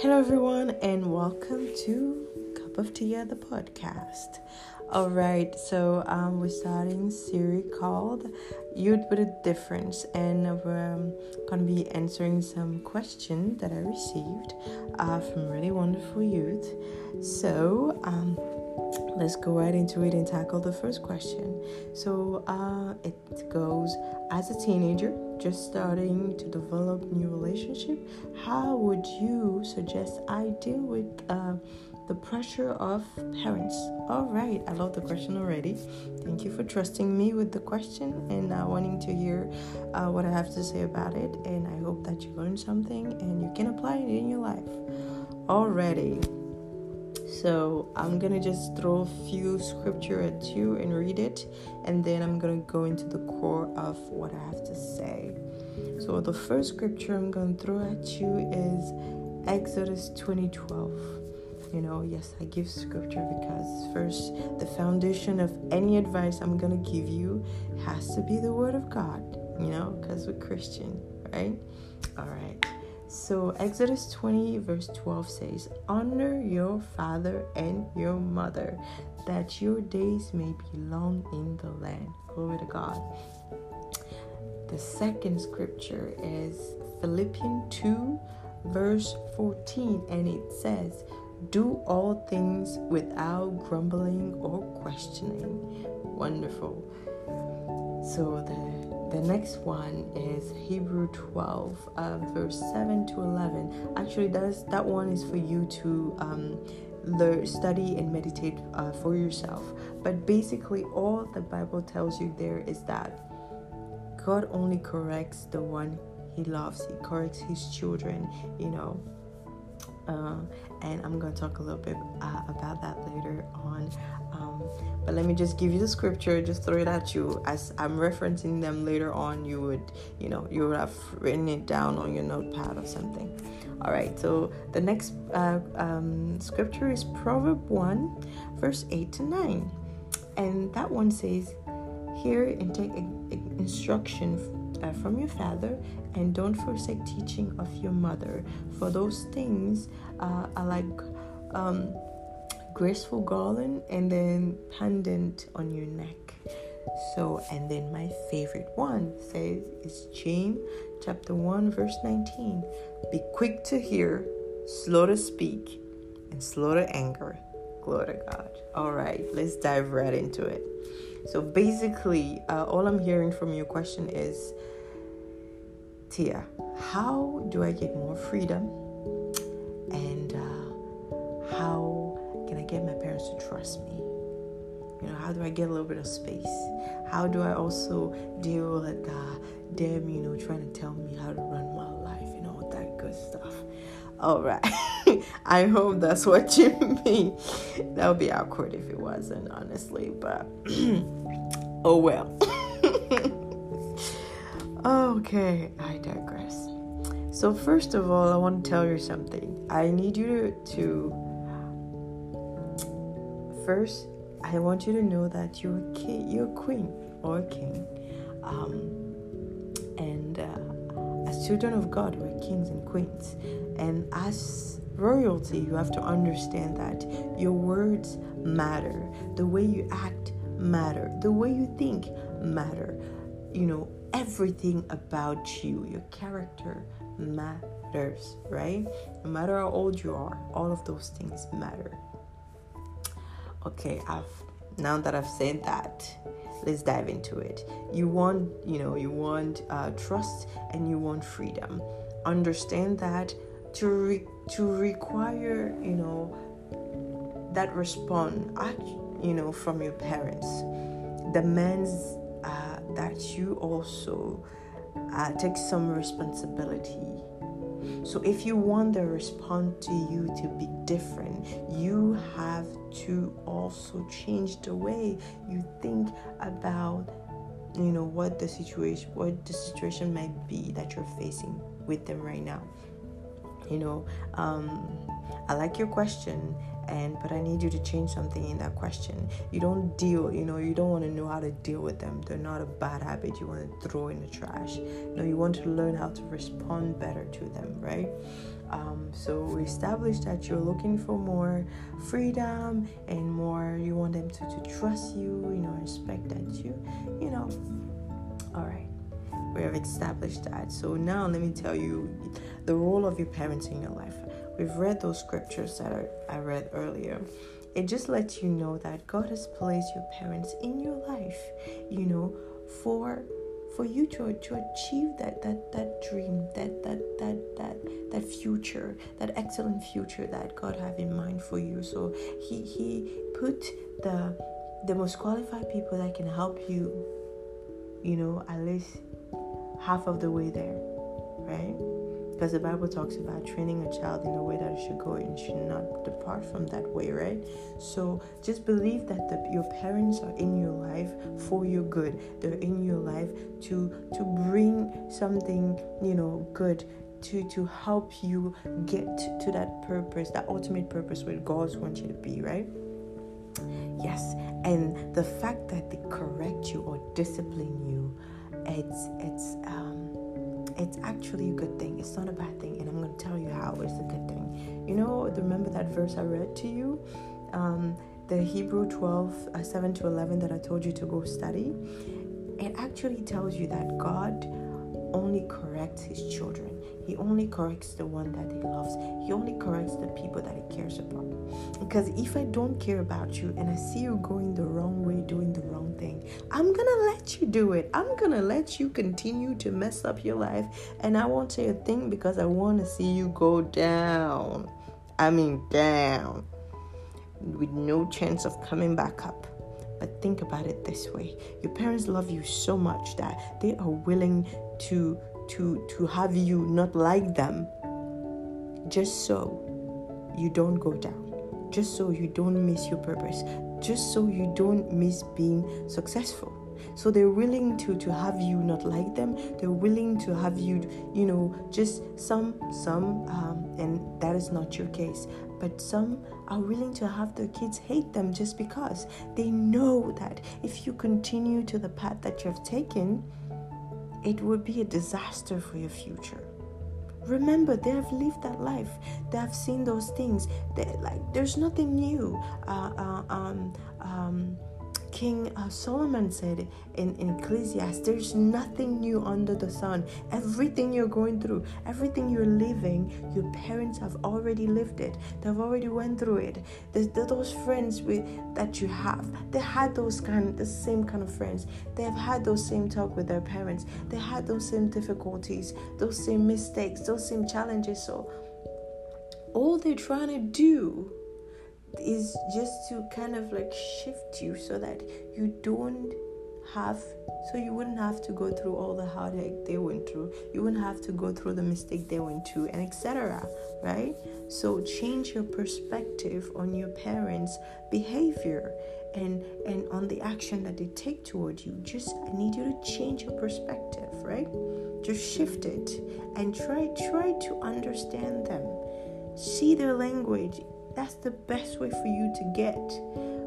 Hello, everyone, and welcome to Cup of Tia, the podcast. All right, so um, we're starting a series called Youth with a Difference, and we're um, gonna be answering some questions that I received uh, from really wonderful youth. So, um, let's go right into it and tackle the first question. So uh, it goes as a teenager, just starting to develop new relationship. How would you suggest I deal with uh, the pressure of parents? All right, I love the question already. Thank you for trusting me with the question and uh, wanting to hear uh, what I have to say about it. And I hope that you learned something and you can apply it in your life. Already. So I'm gonna just throw a few scripture at you and read it, and then I'm gonna go into the core of what I have to say. So the first scripture I'm gonna throw at you is Exodus 20:12. You know, yes, I give scripture because first, the foundation of any advice I'm gonna give you has to be the Word of God. You know, because we're Christian, right? All right. So, Exodus 20, verse 12 says, Honor your father and your mother, that your days may be long in the land. Glory to God. The second scripture is Philippians 2, verse 14, and it says, Do all things without grumbling or questioning. Wonderful. So, the the next one is Hebrew 12, uh, verse 7 to 11. Actually, that's, that one is for you to um, learn, study and meditate uh, for yourself. But basically, all the Bible tells you there is that God only corrects the one He loves, He corrects His children, you know. Uh, and I'm going to talk a little bit uh, about that later on. But let me just give you the scripture, just throw it at you. As I'm referencing them later on, you would, you know, you would have written it down on your notepad or something. All right, so the next uh, um, scripture is Proverb 1, verse 8 to 9. And that one says, Hear and take instruction uh, from your father, and don't forsake teaching of your mother, for those things uh, are like um, graceful garland and then pendant on your neck. So, and then my favorite one says is James chapter 1, verse 19. Be quick to hear, slow to speak, and slow to anger. Glory to God. All right, let's dive right into it. So, basically, uh, all I'm hearing from your question is Tia, how do I get more freedom? To trust me? You know, how do I get a little bit of space? How do I also deal with uh, them, you know, trying to tell me how to run my life, know, all that good stuff? All right. I hope that's what you mean. That would be awkward if it wasn't, honestly, but oh well. Okay, I digress. So, first of all, I want to tell you something. I need you to first, I want you to know that you're a king, you're a queen or a king. Um, and uh, as children of God, we're kings and queens. And as royalty, you have to understand that your words matter, the way you act matter, the way you think matter. You know, everything about you, your character matters, right? No matter how old you are, all of those things matter. Okay, I've now that I've said that, let's dive into it. You want, you know, you want uh, trust and you want freedom. Understand that to re- to require, you know, that response, you know, from your parents demands that you also uh, take some responsibility. So, if you want the response to you to be different, you have to also change the way you think about, you know, what the situation, what the situation might be that you're facing with them right now. you know um, i like your question and but i need you to change something in that question. You don't deal you know you don't want to know how to deal with them. They're not a bad habit you want to throw in the trash. No you want to learn how to respond better to them right? Um, so we established that you're looking for more freedom and more you want them to, to trust you you know respect that you you know. All right we have established that. So now let me tell you the role of your parents in your life. We've read those scriptures that I read earlier. It just lets you know that god has placed your parents in your life you know for for you to, to achieve that that that dream that that that that that future that excellent future that god have in mind for you. So he he put the the most qualified people that can help you you know at least half of the way there right because the Bible talks about training a child in the way that it should go and should not depart from that way, right? So just believe that the, your parents are in your life for your good. They're in your life to to bring something, you know, good to to help you get to that purpose, that ultimate purpose where God wants you to be, right? Yes, and the fact that they correct you or discipline you, it's it's um it's actually a good thing. It's not a bad thing, and I'm going to tell you how it's a good thing. You know, remember that verse I read to you, um, the Hebrew 12 uh, 7 to 11 that I told you to go study. It actually tells you that God only corrects His children. He only corrects the one that he loves. He only corrects the people that he cares about. Because if I don't care about you and I see you going the wrong way, doing the wrong I'm gonna let you do it. I'm gonna let you continue to mess up your life, and I won't say a thing because I wanna see you go down. I mean, down. With no chance of coming back up. But think about it this way your parents love you so much that they are willing to to to have you not like them just so you don't go down just so you don't miss your purpose just so you don't miss being successful. So they're willing to to have you not like them. They're willing to have you you know just some some um, and that is not your case. But some are willing to have their kids hate them just because. They know that if you continue to the path that you have taken it would be a disaster for your future. Remember, they have lived that life. They have seen those things. They like there's nothing new. Uh, uh, um, um, King uh, Solomon said in, in Ecclesiastes, there's nothing new under the sun. Everything you're going through, everything you're living, your parents have already lived it. They've already went through it. The, the, those friends that you have, they had those kind, the same kind of friends. They have had those same talk with their parents. They had those same difficulties, those same mistakes, those same challenges. So all they're trying to do is just to kind of like shift you so that you don't have so you wouldn't have to go through all the heartache they went through. You wouldn't have to go through the mistake they went through and etc right? So change your perspective on your parents behavior and and on the action that they take toward you. Just i need you to change your perspective right? Just shift it and try try to understand them. See their language that's the best way for you to get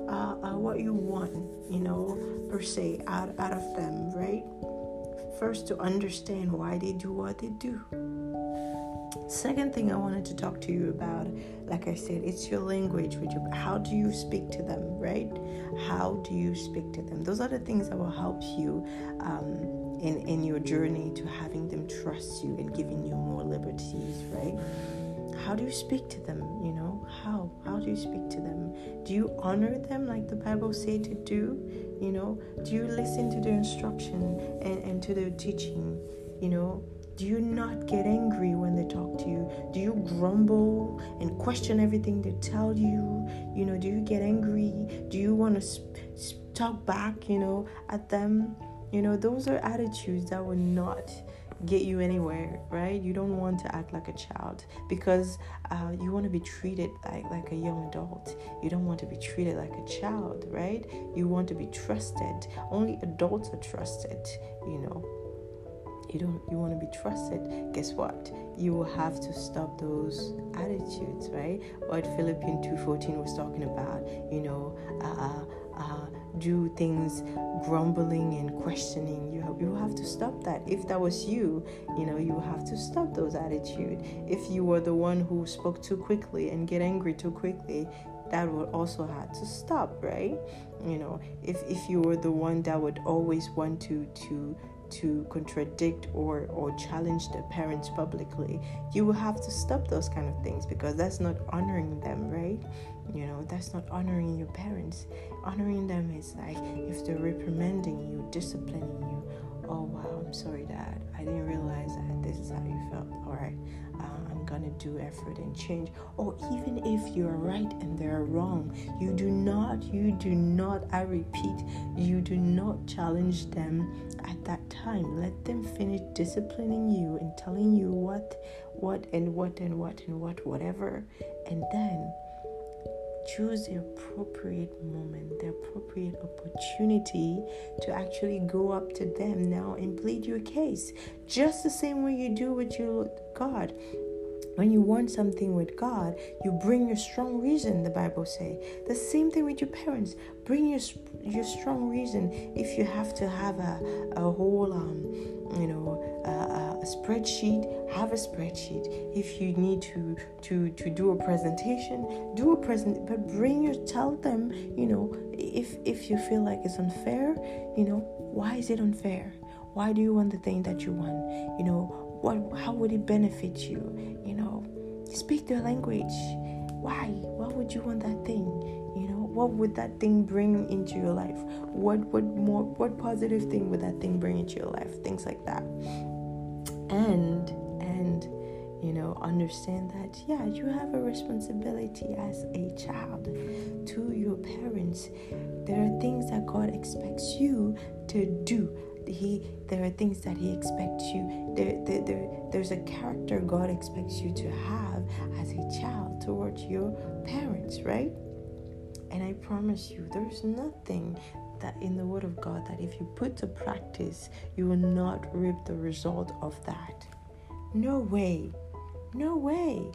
uh, uh, what you want, you know, per se, out, out of them, right? First, to understand why they do what they do. Second thing I wanted to talk to you about, like I said, it's your language. Which how do you speak to them, right? How do you speak to them? Those are the things that will help you um, in in your journey to having them trust you and giving you more liberties, right? How do you speak to them you know? How? How do you speak to them? Do you honor them like the bible say to do you know? Do you listen to their instruction and, and to their teaching you know? Do you not get angry when they talk to you? Do you grumble and question everything they tell you? You know do you get angry? Do you want to sp- sp- talk back you know at them? You know those are attitudes that were not get you anywhere, right? You don't want to act like a child because uh, you want to be treated like like a young adult. You don't want to be treated like a child, right? You want to be trusted. Only adults are trusted, you know. you don't you want to be trusted guess what you will have to stop those attitudes right what philippians 2.14 was talking about you know uh, uh, do things grumbling and questioning you have, you have to stop that. If that was you you know you have to stop those attitude. If you were the one who spoke too quickly and get angry too quickly that would also have to stop right? You know if if you were the one that would always want to to to contradict or or challenge the parents publicly you will have to stop those kind of things because that's not honoring them right? You know that's not honoring your parents. Honoring them is like if they're reprimanding you disciplining you. Oh wow i'm sorry dad. I didn't realize that this is how you felt. All right uh, i'm gonna do effort and change. Or even if you're right and they're wrong you do not you do not i repeat you do not challenge them at that time let them finish disciplining you and telling you what what and what and what and what whatever and then choose the appropriate moment, the appropriate opportunity to actually go up to them now and plead your case. Just the same way you do with your God. When you want something with God, you bring your strong reason, the Bible say. The same thing with your parents. Bring your your strong reason. If you have to have a, a whole um, you know, uh, a spreadsheet, have a spreadsheet. If you need to to to do a presentation, do a present. But bring your tell them, you know, if if you feel like it's unfair, you know, why is it unfair? Why do you want the thing that you want? You know, what how would it benefit you you know speak their language. Why? Why would you want that thing? You know what would that thing bring into your life? What what more what positive thing would that thing bring into your life? Things like that. And and you know understand that yeah you have a responsibility as a child to your parents. There are things that god expects you to do he there are things that he expects you there, there, there there's a character god expects you to have as a child towards your parents right? And i promise you there's nothing that in the word of god that if you put to practice you will not reap the result of that. No way. No way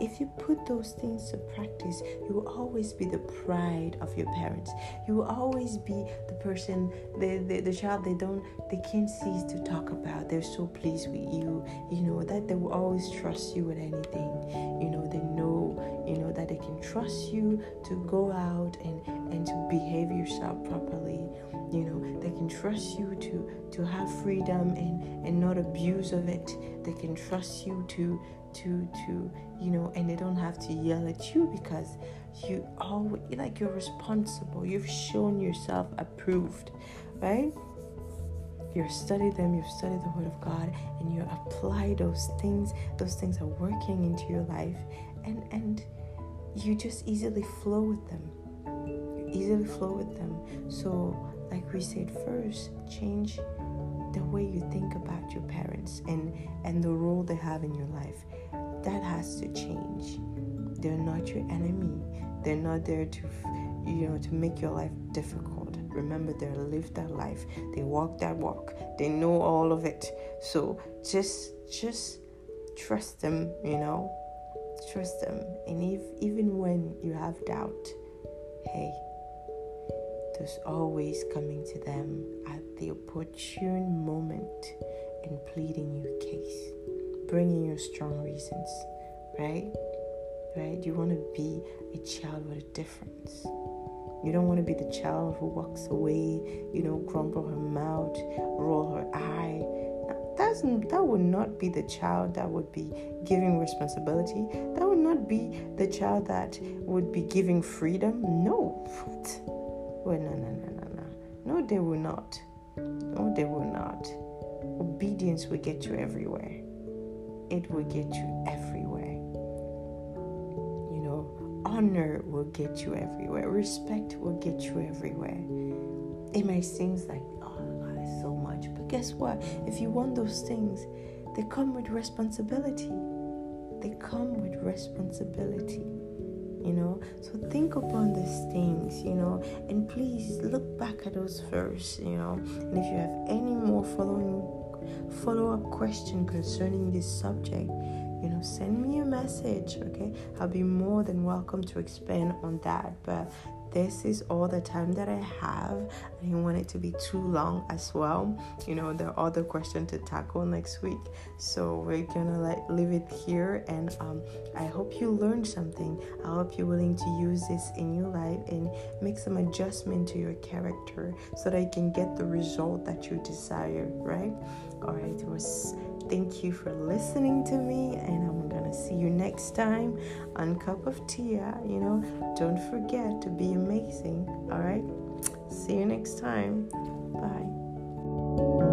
if you put those things to practice, you will always be the pride of your parents. You will always be the person, the, the, the child they don't, they can't cease to talk about. They're so pleased with you, you know, that they will always trust you with anything. You know, they know, you know, that they can trust you to go out and, and to behave yourself properly. You know, they can trust you to, to have freedom and, and not abuse of it. They can trust you to to to you know and they don't have to yell at you because you always like you're responsible. You've shown yourself approved right? You've studied them you've studied the word of god and you apply those things those things are working into your life and and you just easily flow with them. You easily flow with them. So like we said first change the way you think about your parents and and the role they have in your life that has to change. They're not your enemy. They're not there to you know to make your life difficult. Remember they live that life. They walk that walk. They know all of it. So just just trust them you know? Trust them. And if even when you have doubt hey there's always coming to them at the opportune moment and pleading your case bringing your strong reasons, right? Right? You want to be a child with a difference. You don't want to be the child who walks away, you know, grumble her mouth, roll her eye. That's, that would not be the child that would be giving responsibility. That would not be the child that would be giving freedom. No. Well, no, no, no, no, no. No, they will not. No, they will not. Obedience will get you everywhere it will get you everywhere. You know, honor will get you everywhere, respect will get you everywhere. It may seem like, oh, God, so much. But guess what? If you want those things, they come with responsibility. They come with responsibility you know so think upon these things you know and please look back at those verses you know and if you have any more following follow up question concerning this subject, you know, send me a message, okay? I'll be more than welcome to expand on that. But this is all the time that I have. I didn't want it to be too long as well. You know, there are other questions to tackle next week. So we're gonna like leave it here and um, I hope you learned something. I hope you're willing to use this in your life and make some adjustment to your character so that you can get the result that you desire, right? All right, it was thank you for listening to me and I'm gonna see you next time on Cup of Tia. Uh, you know, don't forget to be amazing. All right, see you next time. Bye.